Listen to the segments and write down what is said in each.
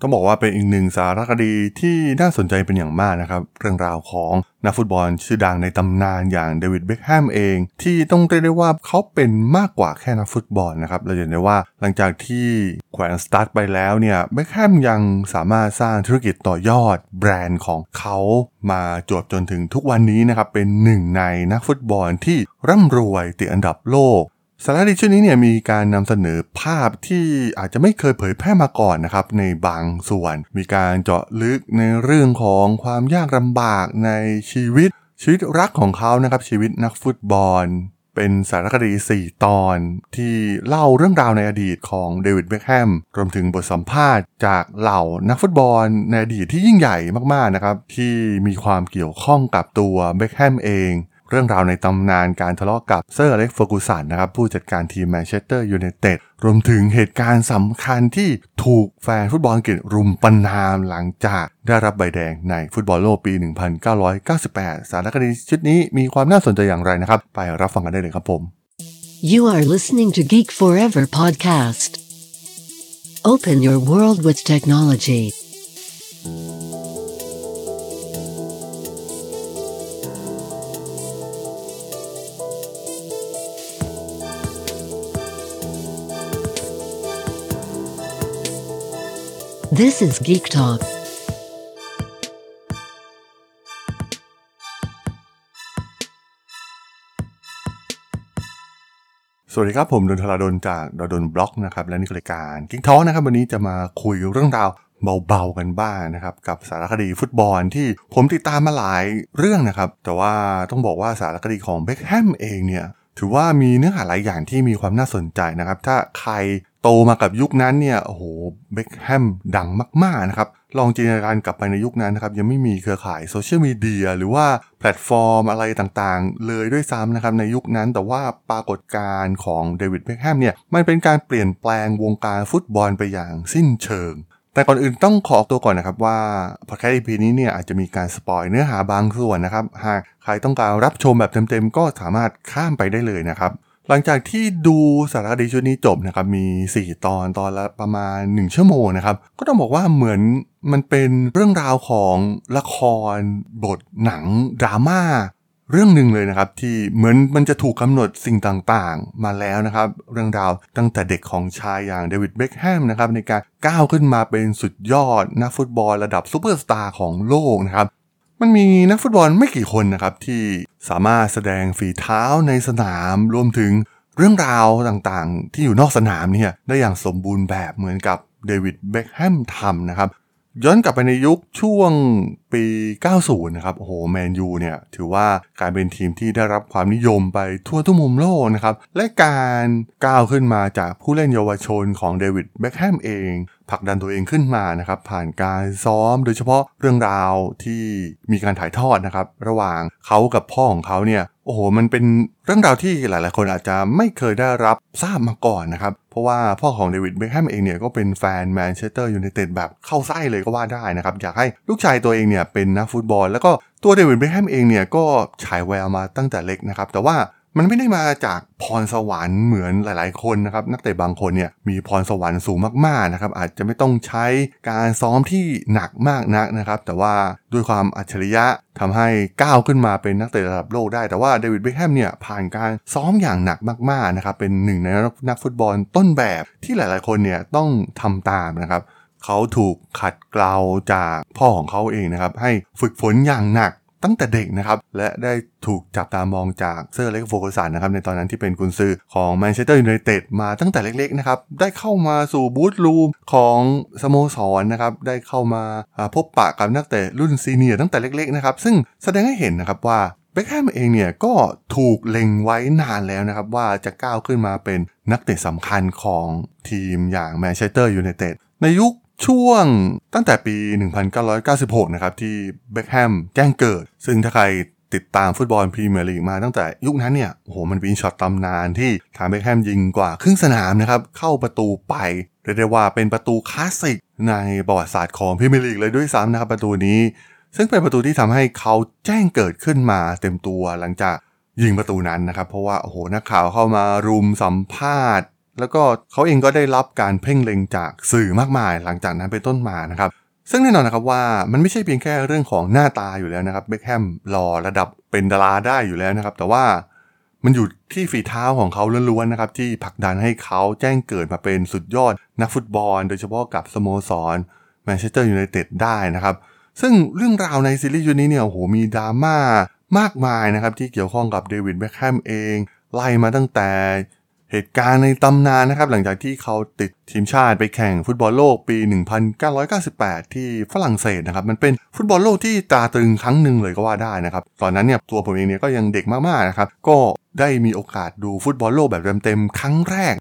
ต้องบอกว่าเป็นอีกหนึ่งสารคดีที่น่าสนใจเป็นอย่างมากนะครับ เรื่องราวของนักฟุตบอลชื่อดังในตำนานอย่างเดวิดเบคแฮมเอง ที่ต้องเรียกได้ว่าเขาเป็นมากกว่าแค่นักฟุตบอลนะครับเราเห็นได้ว่าหลังจากที่แขวนสตั๊ดไปแล้วเนี่ยเบคแฮมยังสามารถสร้างธุรกิจต่อยอดแบรนด์ของเขามาจวบจนถึงทุกวันนี้นะครับเป็นหนึ่งในนักฟุตบอลที่ร่ำรวยติดอันดับโลก สารคดีชุดนี้เนี่ยมีการนำเสนอภาพที่อาจจะไม่เคยเผยแพร่มาก่อนนะครับในบางส่วน มีการเจาะลึกในเรื่องของความยากลำบากในชีวิต ชีวิตรักของเขานะครับชีวิตนักฟุตบอล เป็นสารคดี 4 ตอนที่เล่าเรื่องราวในอดีตของเดวิดเบคแฮมรวมถึงบทสัมภาษณ์จากเหล่านักฟุตบอลในอดีตที่ยิ่งใหญ่มากๆนะครับที่มีความเกี่ยวข้องกับตัวเบคแฮมเอง เรื่องราวในตำนานการทะเลาะกับเซอร์อเล็กซ์เฟอร์กูสันนะครับผู้จัดการทีมแมนเชสเตอร์ยูไนเต็ดรวมถึงเหตุการณ์สำคัญที่ถูกแฟนฟุตบอลอังกฤษรุมประนามหลังจากได้รับใบแดงในฟุตบอลโลกปี 1998 สารคดีชุดนี้มีความน่าสนใจอย่างไรนะครับ ไปรับฟังกันได้เลยครับผม You are listening to Geek Forever podcast. Open your world with technology. This is Geek Talk. สวัสดีครับ ผมดนทราดนจากดนบล็อกนะครับ และนี่คือรายการกิ้งท้อนะครับ วันนี้จะมาคุยเรื่องราวเบาๆกันบ้างนะครับ กับสารคดีฟุตบอลที่ผมติดตามมาหลายเรื่องนะครับ แต่ว่าต้องบอกว่าสารคดีของเบคแฮมเองเนี่ย ถือว่ามีเนื้อหาหลายอย่างที่มีความน่าสนใจนะครับ ถ้าใคร โตมากับยุคนั้นเนี่ยโอ้โหเบคแฮมดังมากๆนะครับลองจินตนาการกลับไปในยุคนั้นนะครับยังไม่มีเครือข่ายโซเชียลมีเดียหรือว่าแพลตฟอร์มอะไรต่างๆ เลยด้วยซ้ำนะครับในยุคนั้นแต่ว่าปรากฏการณ์ของเดวิดเบคแฮมเนี่ยมันเป็นการเปลี่ยนแปลงวงการฟุตบอลไปอย่างสิ้นเชิงแต่ก่อนอื่นต้องขอออกตัวก่อนนะครับว่าพอแคสต์ EP นี้เนี่ยอาจจะมีการ spoil เนื้อหาบางส่วนนะครับ หากใครต้องการรับชมแบบเต็มๆ ก็สามารถข้ามไปได้เลยนะครับ หลังจากที่ดูสารคดีชุดนี้จบนะครับมี 4 ตอนตอนละประมาณ 1 ชั่วโมงนะครับ ก็ต้องบอกว่าเหมือนมันเป็นเรื่องราวของละคร บทหนัง ดราม่าเรื่องหนึ่งเลยนะครับ ที่เหมือนมันจะถูกกำหนดสิ่งต่างๆ มาแล้วนะครับ เรื่องราวตั้งแต่เด็กของชายอย่างเดวิดเบคแฮมนะครับในการก้าวขึ้นมาเป็นสุดยอดนักฟุตบอลระดับซูเปอร์สตาร์ของโลกนะครับ มันมีนักฟุตบอลไม่กี่คนนะครับ ที่สามารถแสดงฝีเท้าในสนามรวมถึงเรื่องราวต่างๆ ที่อยู่นอกสนามเนี่ยได้อย่างสมบูรณ์แบบเหมือนกับเดวิดเบคแฮมทำนะครับ ย้อนกลับไปในยุคช่วงปี 90 นะครับโอ้โหแมนยูเนี่ยถือว่ากายเป็นทีมที่ได้รับความนิยมไปทั่วทุกมุมโลกนะครับ และการก้าวขึ้นมาจากผู้เล่นเยาวชนของเดวิดเบคแฮมเอง ผลักดันตัวเองขึ้นมานะครับผ่านการซ้อมโดยเฉพาะเรื่องราวที่มีการถ่ายทอดนะครับระหว่างเขากับพ่อของเขาเนี่ยโอ้โหมันเป็นเรื่องราวที่หลาย ๆ คนอาจจะไม่เคยได้รับทราบมาก่อนนะครับ เพราะว่าพ่อของเดวิดเบคแฮมเองเนี่ยก็เป็นแฟนแมนเชสเตอร์ยูไนเต็ดแบบเข้าไส้เลยก็ว่าได้นะครับ อยากให้ลูกชายตัวเองเนี่ยเป็นนักฟุตบอล แล้วก็ตัวเดวิดเบคแฮมเองเนี่ยก็ฉายแววมาตั้งแต่เล็กนะครับ แต่ว่า มันไม่ได้มาจากพรสวรรค์เหมือนหลายๆ คนนะครับ นักเตะบางคนเนี่ยมีพรสวรรค์สูงมากๆนะครับ อาจจะไม่ต้องใช้การซ้อมที่หนักมากนักนะครับ แต่ว่าด้วยความอัจฉริยะทำให้ก้าวขึ้นมาเป็นนักเตะระดับโลกได้ แต่ว่าเดวิดเบคแฮมเนี่ยผ่านการซ้อมอย่างหนักมากๆนะครับ เป็นหนึ่งในนักฟุตบอลต้นแบบที่หลายๆ คนเนี่ยต้องทำตามนะครับเขาถูกขัดเกลาจากพ่อของเขาเองนะครับ ให้ฝึกฝนอย่างหนัก ตั้งแต่เด็กนะครับและได้ถูกจับตามองจากเซอร์อเล็กซ์เฟอร์กูสันนะครับในตอนนั้นที่เป็นกุนซือของแมนเชสเตอร์ยูไนเต็ดมาตั้งแต่เล็กๆนะครับได้เข้ามาสู่ boot room ของสโมสรนะครับได้เข้ามาพบปะกับนักเตะรุ่น senior ตั้งแต่เล็กๆนะครับซึ่งแสดงให้เห็นนะครับว่าเบคแฮมเองเนี่ยก็ถูกเล็งไว้นานแล้วนะครับว่าจะก้าวขึ้นมาเป็นนักเตะสำคัญของทีมอย่างแมนเชสเตอร์ยูไนเต็ดในยุค ช่วงตั้งแต่ปี 1996 นะครับ ที่เบคแฮมแจ้งเกิด ซึ่งถ้าใครติดตามฟุตบอลพรีเมียร์ลีกมาตั้งแต่ยุคนั้นเนี่ย โอ้โห มันเป็นช็อตตำนานที่ทางเบคแฮมยิงกว่าครึ่งสนามนะครับ เข้าประตูไปเรียกได้ว่าเป็นประตูคลาสสิกในประวัติศาสตร์ของพรีเมียร์ลีกเลยด้วยซ้ำนะครับประตูนี้ ซึ่งเป็นประตูที่ทำให้เขาแจ้งเกิดขึ้นมาเต็มตัวหลังจากยิงประตูนั้นนะครับ เพราะว่าโอ้โหนักข่าวเข้ามารุมสัมภาษณ์ แล้วก็เขาเองก็ได้รับการเพ่งเล็งจากสื่อมากมายหลังจากนั้นเป็นต้นมานะครับซึ่งแน่นอนนะครับว่ามันไม่ใช่เพียงแค่เรื่องของหน้าตาอยู่แล้วนะครับเบคแฮมหล่อระดับเป็นดาราได้อยู่แล้วนะครับ แต่ว่ามันอยู่ที่ฝีเท้าของเขาล้วนๆนะครับที่ผลักดันให้เขาแจ้งเกิดมาเป็นสุดยอดนักฟุตบอล โดยเฉพาะกับสโมสรแมนเชสเตอร์ยูไนเต็ดได้นะครับ ซึ่งเรื่องราวในซีรีส์ชุดนี้เนี่ยโอ้โหมีดราม่ามากมายนะครับที่เกี่ยวข้องกับเดวิดเบคแฮมเอง ไล่มาตั้งแต่ เหตุการณ์ในตำนานนะครับหลังจากที่เขาติดทีมชาติไปแข่งฟุตบอลโลกปี 1998 ที่ฝรั่งเศสนะครับ มันเป็นฟุตบอลโลกที่ตาตึงครั้งหนึ่งเลยก็ว่าได้นะครับ ตอนนั้นเนี่ยตัวผมเองเนี่ยก็ยังเด็กมากๆนะครับ ก็ได้มีโอกาสดูฟุตบอลโลกแบบเต็มๆครั้งแรก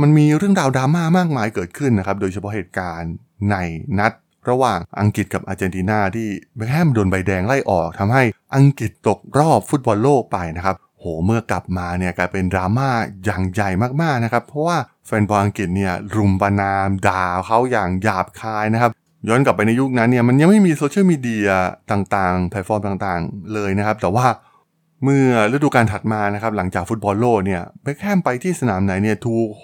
มันมีเรื่องราวดราม่ามากมายเกิดขึ้นนะครับ โดยเฉพาะเหตุการณ์ในนัดระหว่างอังกฤษกับอาร์เจนตินาที่เบคแฮมโดนใบแดงไล่ออกทำให้อังกฤษตกรอบฟุตบอลโลกไปนะครับ โหเมื่อกลับมาเนี่ยกลายเป็นดราม่าอย่างใหญ่มากๆนะครับ เพราะว่าแฟนบอลอังกฤษเนี่ยรุมประณามด่าเขาอย่างหยาบคายนะครับ ย้อนกลับไปในยุคนั้นเนี่ยมันยังไม่มีโซเชียลมีเดียต่างๆแพลตฟอร์มต่างๆ เลยนะครับ แต่ว่า เมื่อฤดูกาลถัดมานะครับหลังจากฟุตบอลโลกเนี่ยเบคแฮมไปที่สนามไหนเนี่ยถูกโห่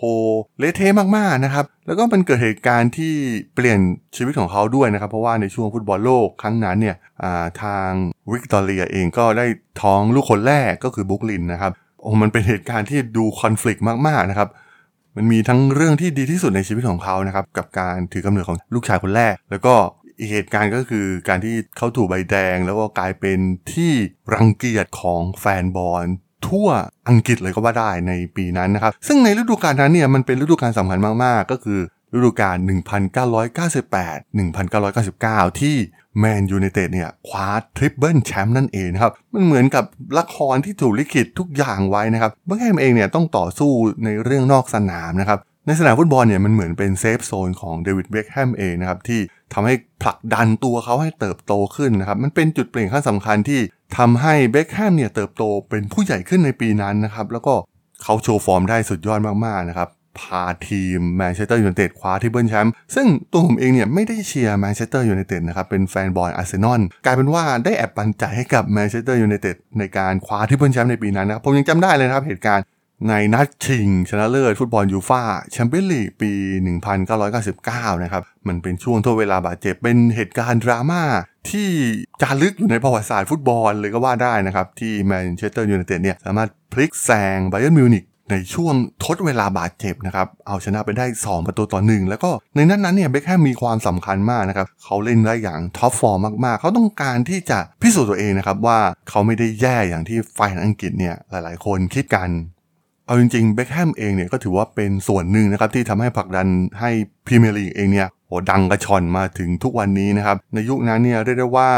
เละเทะมากๆนะครับแล้วก็มันเกิดเหตุการณ์ที่เปลี่ยนชีวิตของเขาด้วยนะครับ เพราะว่าในช่วงฟุตบอลโลกครั้งนั้นเนี่ยทางวิกตอเรียเองก็ได้ท้องลูกคนแรกก็คือบุกลินนะครับโอ้มันเป็นเหตุการณ์ที่ดูคอน FLICT มากๆนะครับมันมีทั้งเรื่องที่ดีที่สุดในชีวิตของเขานะครับกับการถือกำเนิดของลูกชายคนแรก แล้วก็ อีกเหตุการณ์ก็คือการที่เขาถูกใบแดง แล้วก็กลายเป็นที่รังเกียจของแฟนบอลทั่วอังกฤษเลยก็ว่าได้ในปีนั้นนะครับ ซึ่งในฤดูกาลนั้นเนี่ยมันเป็นฤดูกาลสำคัญมากๆ ก็คือฤดูกาล 1998-1999 ที่แมนยูไนเต็ดเนี่ยคว้า triple แชมป์นั่นเองครับ มันเหมือนกับละครที่ถูกลิขิตทุกอย่างไว้นะครับเบคแฮมเองเนี่ยต้องต่อสู้ในเรื่องนอกสนามนะครับ ในสนามฟุตบอลเนี่ยมันเหมือนเป็น safe zone ของเดวิดเบคแฮมเองนะครับที่ ทำให้ผลักดันตัวเขาให้เติบโตขึ้นนะครับ มันเป็นจุดเปลี่ยนขั้นสำคัญที่ทำให้เบคแฮมเนี่ยเติบโตเป็นผู้ใหญ่ขึ้นในปีนั้นนะครับ แล้วก็เขาโชว์ฟอร์มได้สุดยอดมากๆนะครับ พาทีมแมนเชสเตอร์ยูไนเต็ดคว้า triple แชมป์ ซึ่งตัวผมเองเนี่ยไม่ได้เชียร์แมนเชสเตอร์ยูไนเต็ดนะครับ เป็นแฟนบอลอาร์เซนอล กลายเป็นว่าได้แอบปันใจให้กับแมนเชสเตอร์ยูไนเต็ดในการคว้า triple แชมป์ในปีนั้นนะครับ ผมยังจำได้เลยนะครับเหตุการณ์ ในนัดชิงชนะเลิศฟุตบอลยูฟ่าแชมเปี้ยนลีกปี 1999 นะครับ มันเป็นช่วงทดเวลาบาดเจ็บ เป็นเหตุการณ์ดราม่าที่จารึกอยู่ในประวัติศาสตร์ฟุตบอลเลยก็ว่าได้นะครับ ที่แมนเชสเตอร์ยูไนเต็ดเนี่ยสามารถพลิกแซงไบเอร์นมิวนิกในช่วงทดเวลาบาดเจ็บนะครับ เอาชนะไปได้ 2 ประตูต่อหนึ่งแล้วก็ในนัดนั้นเนี่ยเบคแฮมมีความสำคัญมากนะครับ เขาเล่นได้อย่าง top form มาก ๆ เขาต้องการที่จะพิสูจน์ตัวเองนะครับว่าเขาไม่ได้แย่อย่างที่แฟนอังกฤษเนี่ยหลาย ๆ คนคิดกัน เอาจริงๆเบคแฮมเองเนี่ยก็ถือว่าเป็นส่วนหนึ่งนะครับที่ทำให้ผลักดันให้พรีเมียร์ลีกเองเนี่ยโหดังกระฉ่อนมาถึงทุกวันนี้นะครับ ในยุคนั้นเนี่ยเรียกได้ว่า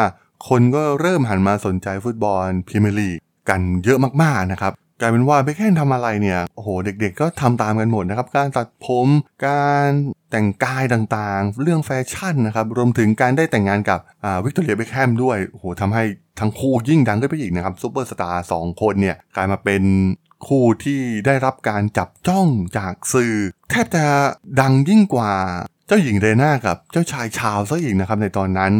คนก็เริ่มหันมาสนใจฟุตบอลพรีเมียร์ลีกกันเยอะมากๆนะครับกลายเป็นว่าเบคแฮมทำอะไรเนี่ยโอ้โหเด็กๆ ก็ทำตามกันหมดนะครับ การตัดผม การแต่งกายต่างๆ เรื่องแฟชั่นนะครับ รวมถึงการได้แต่งงานกับวิกตอเรียเบคแฮมด้วยโอ้โหทำให้ทั้งคู่ยิ่งดังขึ้นไปอีกนะครับซูเปอร์สตาร์สองคนเนี่ยกลายมาเป็น คู่ที่ได้รับการจับจ้องจากสื่อ แทบจะดังยิ่งกว่าเจ้าหญิงไดอาน่ากับเจ้าชายชาร์ลส์ซะอีกนะครับในตอนนั้น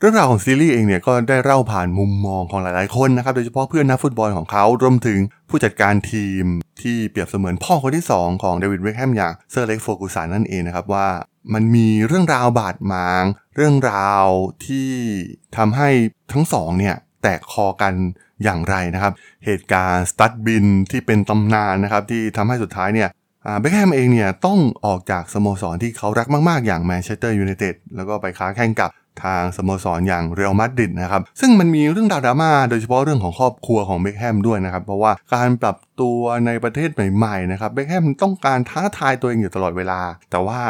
เรื่องราวของซีรีส์เองเนี่ยก็ได้เล่าผ่านมุมมองของหลายๆคนนะครับ โดยเฉพาะเพื่อนนักฟุตบอลของเขารวมถึงผู้จัดการทีมที่เปรียบเสมือนพ่อคนที่ 2 ของเดวิดเบคแฮมอย่างเซอร์เล็กโฟกุสันนั่นเองนะครับว่ามันมีเรื่องราวบาดหมาง เรื่องราวที่ทำให้ทั้งสองเนี่ยแตกคอกัน อย่างไรนะครับ เหตุการณ์สตั๊ดบินที่เป็นตำนานนะครับที่ทำให้สุดท้ายเนี่ยเบคแฮมเองเนี่ยต้องออกจากสโมสรที่เขารักมาก ๆ อย่างแมนเชสเตอร์ยูไนเต็ดแล้วก็ไปค้าแข้งกับทางสโมสรอย่างเรอัลมาดริดนะครับ ซึ่งมันมีเรื่องดราม่าโดยเฉพาะเรื่องของครอบครัวของเบคแฮมด้วยนะครับ เพราะว่าการปรับตัวในประเทศใหม่ ๆ นะครับเบคแฮมต้องการท้าทายตัวเองอยู่ตลอดเวลา แต่ว่า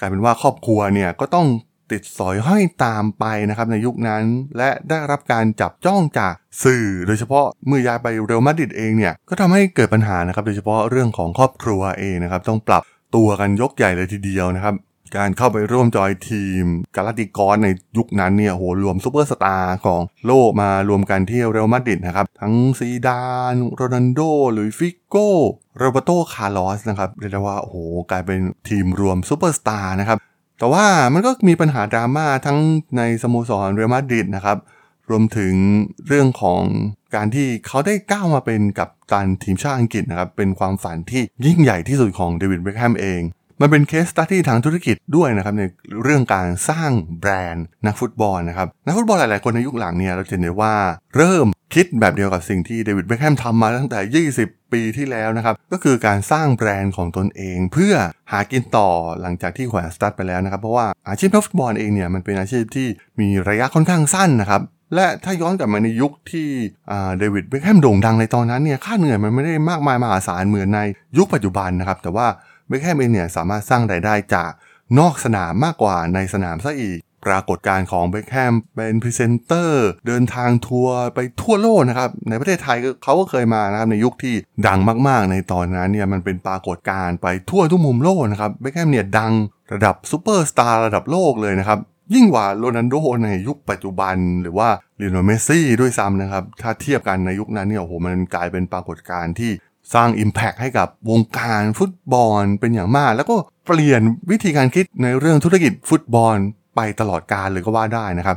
กลายเป็นว่าครอบครัวเนี่ยก็ต้อง ติดสอยห้อยตามไปนะครับในยุคนั้น และได้รับการจับจ้องจากสื่อ โดยเฉพาะเมื่อย้ายไปเรอัลมาดริดเองเนี่ยก็ทำให้เกิดปัญหานะครับโดยเฉพาะเรื่องของครอบครัวเองนะครับต้องปรับตัวกันยกใหญ่เลยทีเดียวนะครับการเข้าไปร่วม join ทีมกาลาคติกอสในยุคนั้นเนี่ยโหรวมซูเปอร์สตาร์ของโลกมารวมกันที่เรอัลมาดริดนะครับ ทั้งซีดานโรนัลโด้หรือฟิโก้โรแบร์โตคาร์ลอสนะครับเรียกได้ว่าโอ้โหกลายเป็นทีมรวมซูเปอร์สตาร์นะครับ แต่ว่ามันก็มีปัญหาดราม่าทั้งในสโมสรเรอัลมาดริดนะครับ รวมถึงเรื่องของการที่เขาได้ก้าวมาเป็นกัปตันทีมชาติอังกฤษนะครับ เป็นความฝันที่ยิ่งใหญ่ที่สุดของเดวิดเบคแฮมเอง มันเป็นเคสตัดที่ทางธุรกิจด้วยนะครับในเรื่องการสร้างแบรนด์นักฟุตบอลนะครับนักฟุตบอลหลาย ๆ คนในยุคหลังเนี่ยเราจะเห็นได้ว่าเริ่มคิดแบบเดียวกับสิ่งที่เดวิดเบคแฮมทำมาตั้งแต่ 20 ปีที่แล้วนะครับ ก็คือการสร้างแบรนด์ของตนเอง เพื่อหากินต่อหลังจากที่แขวนสตาร์ทไปแล้วนะครับ เพราะว่าอาชีพนักฟุตบอลเองเนี่ยมันเป็นอาชีพที่มีระยะค่อนข้างสั้นนะครับและถ้าย้อนกลับมาในยุคที่เดวิดเบคแฮมโด่งดังในตอนนั้นเนี่ยค่าเหนื่อยมันไม่ได้มากมายมหาศาลเหมือนในยุคปัจจุบันนะครับ แต่ว่า เบคแฮมเองเนี่ยสามารถสร้างรายได้จากนอกสนามมากกว่าในสนามซะอีก ปรากฏการณ์ของเบคแฮมเป็นพรีเซนเตอร์ เดินทางทัวร์ไปทั่วโลกนะครับ ในประเทศไทยเขาก็เคยมานะครับในยุคที่ดังมากๆ ในตอนนั้นเนี่ยมันเป็นปรากฏการณ์ไปทั่วทุกมุมโลกนะครับเบคแฮมเนี่ยดังระดับซูเปอร์สตาร์ระดับโลกเลยนะครับยิ่งกว่าโรนัลโดในยุคปัจจุบันหรือว่าลีโอเนลเมสซี่ด้วยซ้ำนะครับ ถ้าเทียบกันในยุคนั้นเนี่ยโอ้โหมันกลายเป็นปรากฏการณ์ที่ สร้าง Impact ให้กับวงการฟุตบอลเป็นอย่างมาก แล้วก็เปลี่ยนวิธีการคิดในเรื่องธุรกิจฟุตบอลไปตลอดกาลเลยก็ว่าได้นะครับ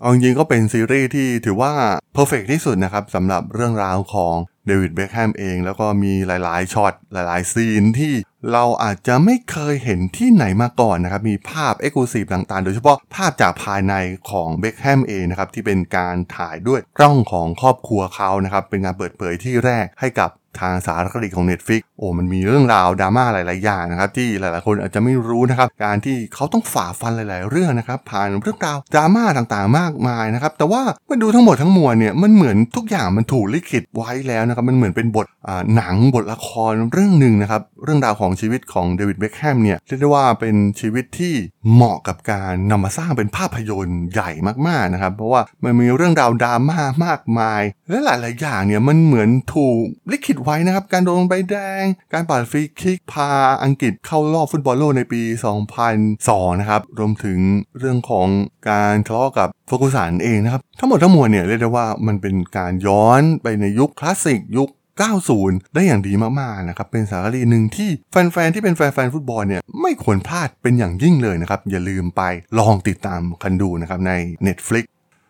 เอาจริงก็เป็นซีรีส์ที่ถือว่า perfect ที่สุดนะครับสำหรับเรื่องราวของเดวิดเบคแฮมเอง แล้วก็มีหลายๆช็อตหลายๆ ซีนที่เราอาจจะไม่เคยเห็นที่ไหนมาก่อนนะครับ มีภาพ exclusive ต่างๆ โดยเฉพาะภาพจากภายในของเบคแฮมเองนะครับ ที่เป็นการถ่ายด้วยกล้องของครอบครัวเขานะครับ เป็นการเปิดเผยที่แรกให้กับ ทางสารคดีของ Netflix โอ้มันมีเรื่องราวดราม่าหลาย ๆ อย่างนะครับที่หลาย ๆ คนอาจจะไม่รู้นะครับการที่เขาต้องฝ่าฟันหลาย ๆ เรื่องนะครับผ่านเรื่องราวดราม่าต่าง ๆ มากมายนะครับแต่ว่าเมื่อดูทั้งหมดทั้งมวลเนี่ยมันเหมือนทุกอย่างมันถูกลิขิตไว้แล้วนะครับมันเหมือนเป็นบทหนังบทละครเรื่องหนึ่งนะครับเรื่องราวของชีวิตของเดวิดเบคแฮมเนี่ยเรียกได้ว่าเป็นชีวิตที่เหมาะกับการนำมาสร้างเป็นภาพยนตร์ใหญ่มาก ๆ นะครับเพราะว่ามันมีเรื่องราวดราม่ามากมาย และหลาย ๆ อย่างเนี่ยมันเหมือนถูกลิขิตไว้นะครับ การโดนใบแดง การปาดฟรีคิกพาอังกฤษเข้ารอบฟุตบอลโลกในปี 2002 นะครับ รวมถึงเรื่องของการทะเลาะกับฟกุสันเองนะครับ ทั้งหมดทั้งมวลเนี่ยเรียกได้ว่ามันเป็นการย้อนไปในยุคคลาสสิกยุค90 ได้อย่างดีมากๆนะครับ เป็นสารคดีหนึ่งที่แฟน ๆ ที่เป็นแฟน ๆ ฟุตบอลเนี่ย ไม่ควรพลาดเป็นอย่างยิ่งเลยนะครับ อย่าลืมไปลองติดตามกันดูนะครับใน Netflix